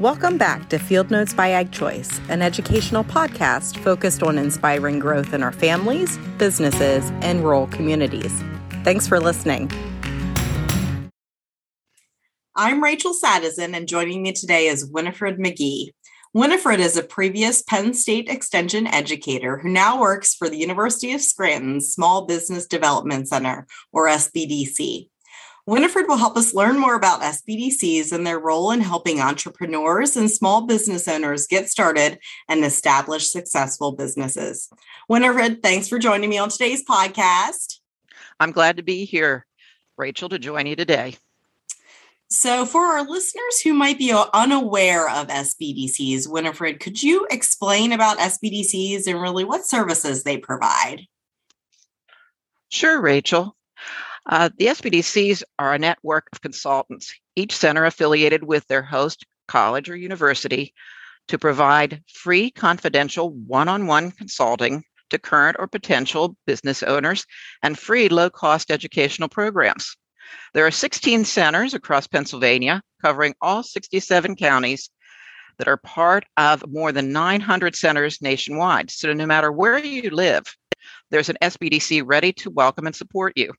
Welcome back to Field Notes by Ag Choice, an educational podcast focused on inspiring growth in our families, businesses, and rural communities. Thanks for listening. I'm Rachel Sadison, and joining me today is Winifred McGee. Winifred is a previous Penn State Extension educator who now works for the University of Scranton's Small Business Development Center, or SBDC. Winifred will help us learn more about SBDCs and their role in helping entrepreneurs and small business owners get started and establish successful businesses. Winifred, thanks for joining me on today's podcast. I'm glad to be here, Rachel, to join you today. So, for our listeners who might be unaware of SBDCs, Winifred, could you explain about SBDCs and really what services they provide? Sure, Rachel. Uh, the SBDCs are a network of consultants, each center affiliated with their host college or university to provide free, confidential, one on one consulting to current or potential business owners and free, low cost educational programs. There are 16 centers across Pennsylvania covering all 67 counties that are part of more than 900 centers nationwide. So, no matter where you live, there's an SBDC ready to welcome and support you.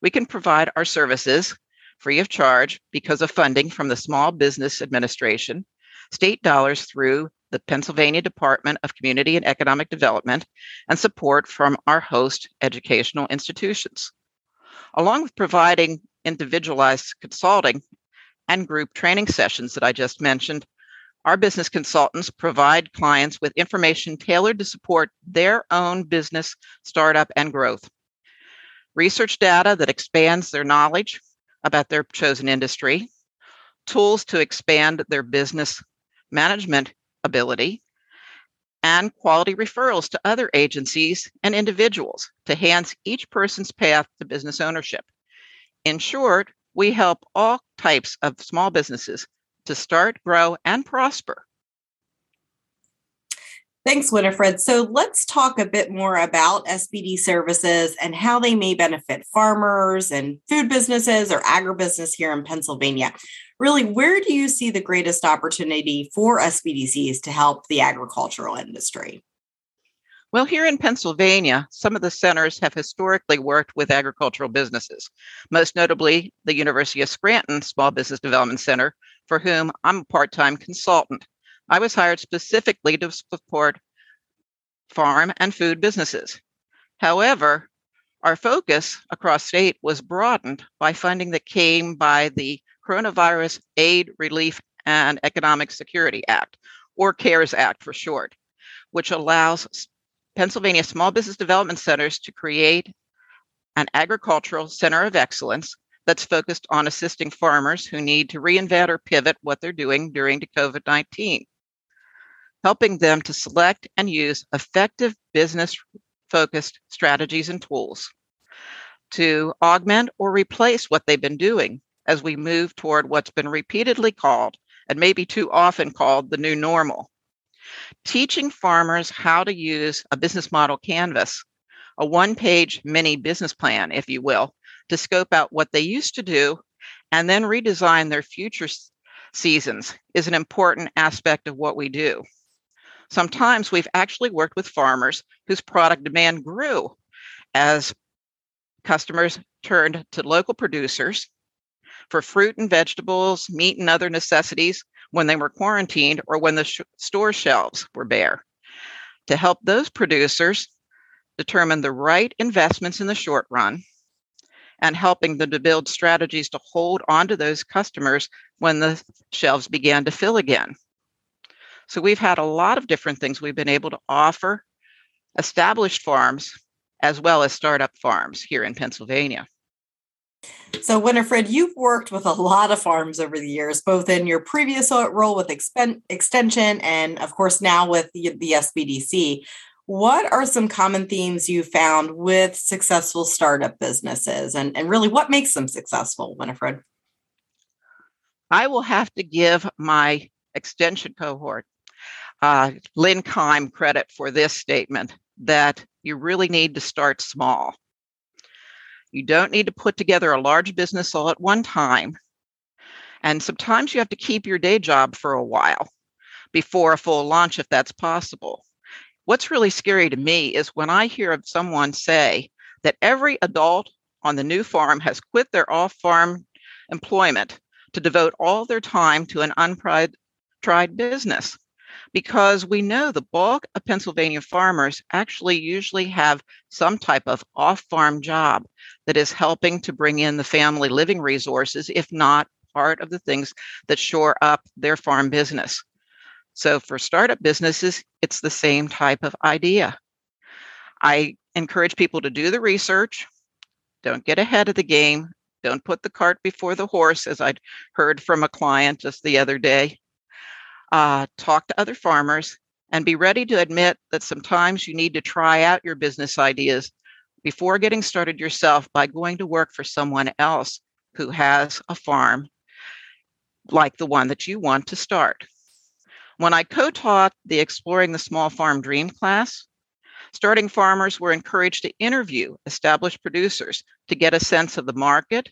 We can provide our services free of charge because of funding from the Small Business Administration, state dollars through the Pennsylvania Department of Community and Economic Development, and support from our host educational institutions. Along with providing individualized consulting and group training sessions that I just mentioned, our business consultants provide clients with information tailored to support their own business startup and growth research data that expands their knowledge about their chosen industry, tools to expand their business management ability, and quality referrals to other agencies and individuals to enhance each person's path to business ownership. In short, we help all types of small businesses to start, grow, and prosper Thanks, Winifred. So let's talk a bit more about SBD services and how they may benefit farmers and food businesses or agribusiness here in Pennsylvania. Really, where do you see the greatest opportunity for SBDCs to help the agricultural industry? Well, here in Pennsylvania, some of the centers have historically worked with agricultural businesses, most notably the University of Scranton Small Business Development Center, for whom I'm a part time consultant. I was hired specifically to support farm and food businesses. However, our focus across state was broadened by funding that came by the Coronavirus Aid, Relief, and Economic Security Act, or CARES Act for short, which allows Pennsylvania small business development centers to create an agricultural center of excellence that's focused on assisting farmers who need to reinvent or pivot what they're doing during the COVID 19 helping them to select and use effective business focused strategies and tools to augment or replace what they've been doing as we move toward what's been repeatedly called and maybe too often called the new normal. Teaching farmers how to use a business model canvas, a one page mini business plan, if you will, to scope out what they used to do and then redesign their future seasons is an important aspect of what we do. Sometimes we've actually worked with farmers whose product demand grew as customers turned to local producers for fruit and vegetables, meat and other necessities when they were quarantined or when the sh- store shelves were bare. To help those producers determine the right investments in the short run and helping them to build strategies to hold on to those customers when the shelves began to fill again. So we've had a lot of different things we've been able to offer established farms as well as startup farms here in Pennsylvania. So, Winifred, you've worked with a lot of farms over the years, both in your previous role with Expen- Extension and, of course, now with the, the SBDC. What are some common themes you found with successful startup businesses and, and really what makes them successful, Winifred? I will have to give my extension cohort uh, Lynn Kime credit for this statement that you really need to start small. You don't need to put together a large business all at one time. And sometimes you have to keep your day job for a while before a full launch, if that's possible. What's really scary to me is when I hear of someone say that every adult on the new farm has quit their off farm employment to devote all their time to an untried business because we know the bulk of Pennsylvania farmers actually usually have some type of off farm job that is helping to bring in the family living resources, if not part of the things that shore up their farm business. So for startup businesses, it's the same type of idea. I encourage people to do the research. Don't get ahead of the game. Don't put the cart before the horse, as I'd heard from a client just the other day uh, talk to other farmers, and be ready to admit that sometimes you need to try out your business ideas before getting started yourself by going to work for someone else who has a farm like the one that you want to start. When I co taught the Exploring the Small Farm Dream class, starting farmers were encouraged to interview established producers to get a sense of the market,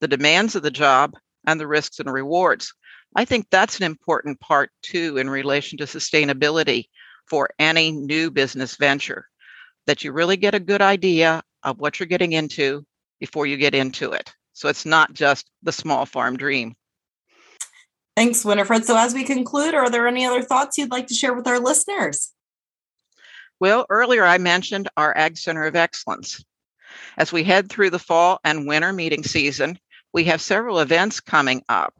the demands of the job, and the risks and rewards. I think that's an important part too in relation to sustainability for any new business venture, that you really get a good idea of what you're getting into before you get into it. So it's not just the small farm dream. Thanks, Winifred. So, as we conclude, are there any other thoughts you'd like to share with our listeners? Well, earlier I mentioned our Ag Center of Excellence. As we head through the fall and winter meeting season, we have several events coming up.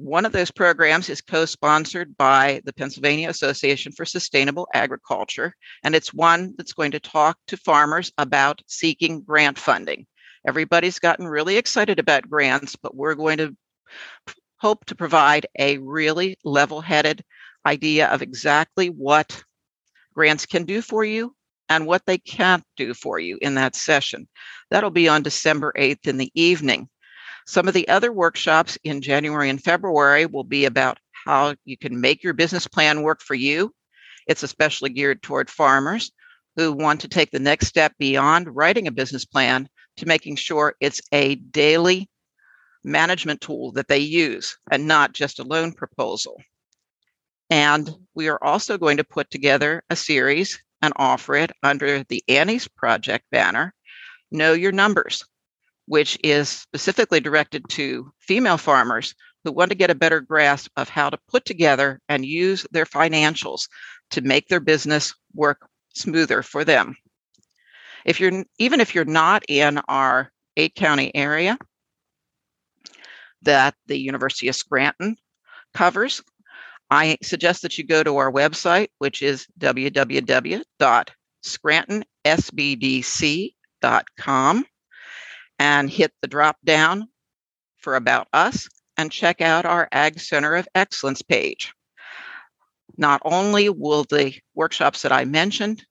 One of those programs is co sponsored by the Pennsylvania Association for Sustainable Agriculture, and it's one that's going to talk to farmers about seeking grant funding. Everybody's gotten really excited about grants, but we're going to hope to provide a really level headed idea of exactly what grants can do for you and what they can't do for you in that session. That'll be on December 8th in the evening. Some of the other workshops in January and February will be about how you can make your business plan work for you. It's especially geared toward farmers who want to take the next step beyond writing a business plan to making sure it's a daily management tool that they use and not just a loan proposal. And we are also going to put together a series and offer it under the Annie's Project banner Know Your Numbers which is specifically directed to female farmers who want to get a better grasp of how to put together and use their financials to make their business work smoother for them. If you're even if you're not in our eight county area that the University of Scranton covers, I suggest that you go to our website, which is www.scrantonsbdc.com and hit the drop down for About Us and check out our Ag Center of Excellence page. Not only will the workshops that I mentioned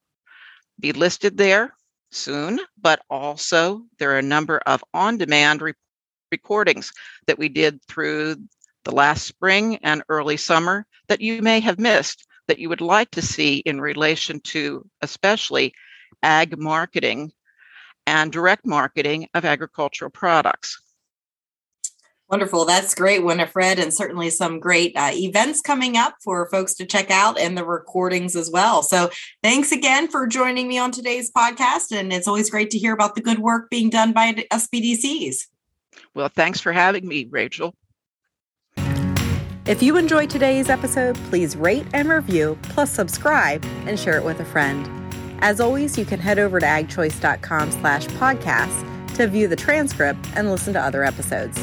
be listed there soon, but also there are a number of on demand re- recordings that we did through the last spring and early summer that you may have missed that you would like to see in relation to especially ag marketing and direct marketing of agricultural products. Wonderful. That's great, Winifred, and certainly some great uh, events coming up for folks to check out and the recordings as well. So, thanks again for joining me on today's podcast. And it's always great to hear about the good work being done by SBDCs. Well, thanks for having me, Rachel. If you enjoyed today's episode, please rate and review, plus subscribe and share it with a friend. As always, you can head over to agchoice.com slash podcast to view the transcript and listen to other episodes.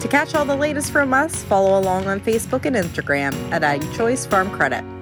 To catch all the latest from us, follow along on Facebook and Instagram at AgChoice Farm Credit.